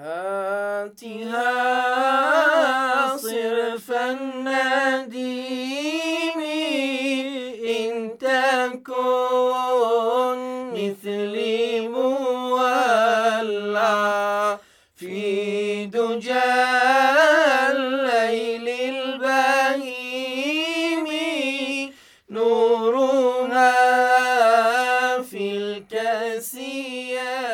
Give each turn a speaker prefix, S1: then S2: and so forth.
S1: هاتها صرف النديم إن تكن مثلي مولع في دجى الليل البهيم نورها في الكاسيات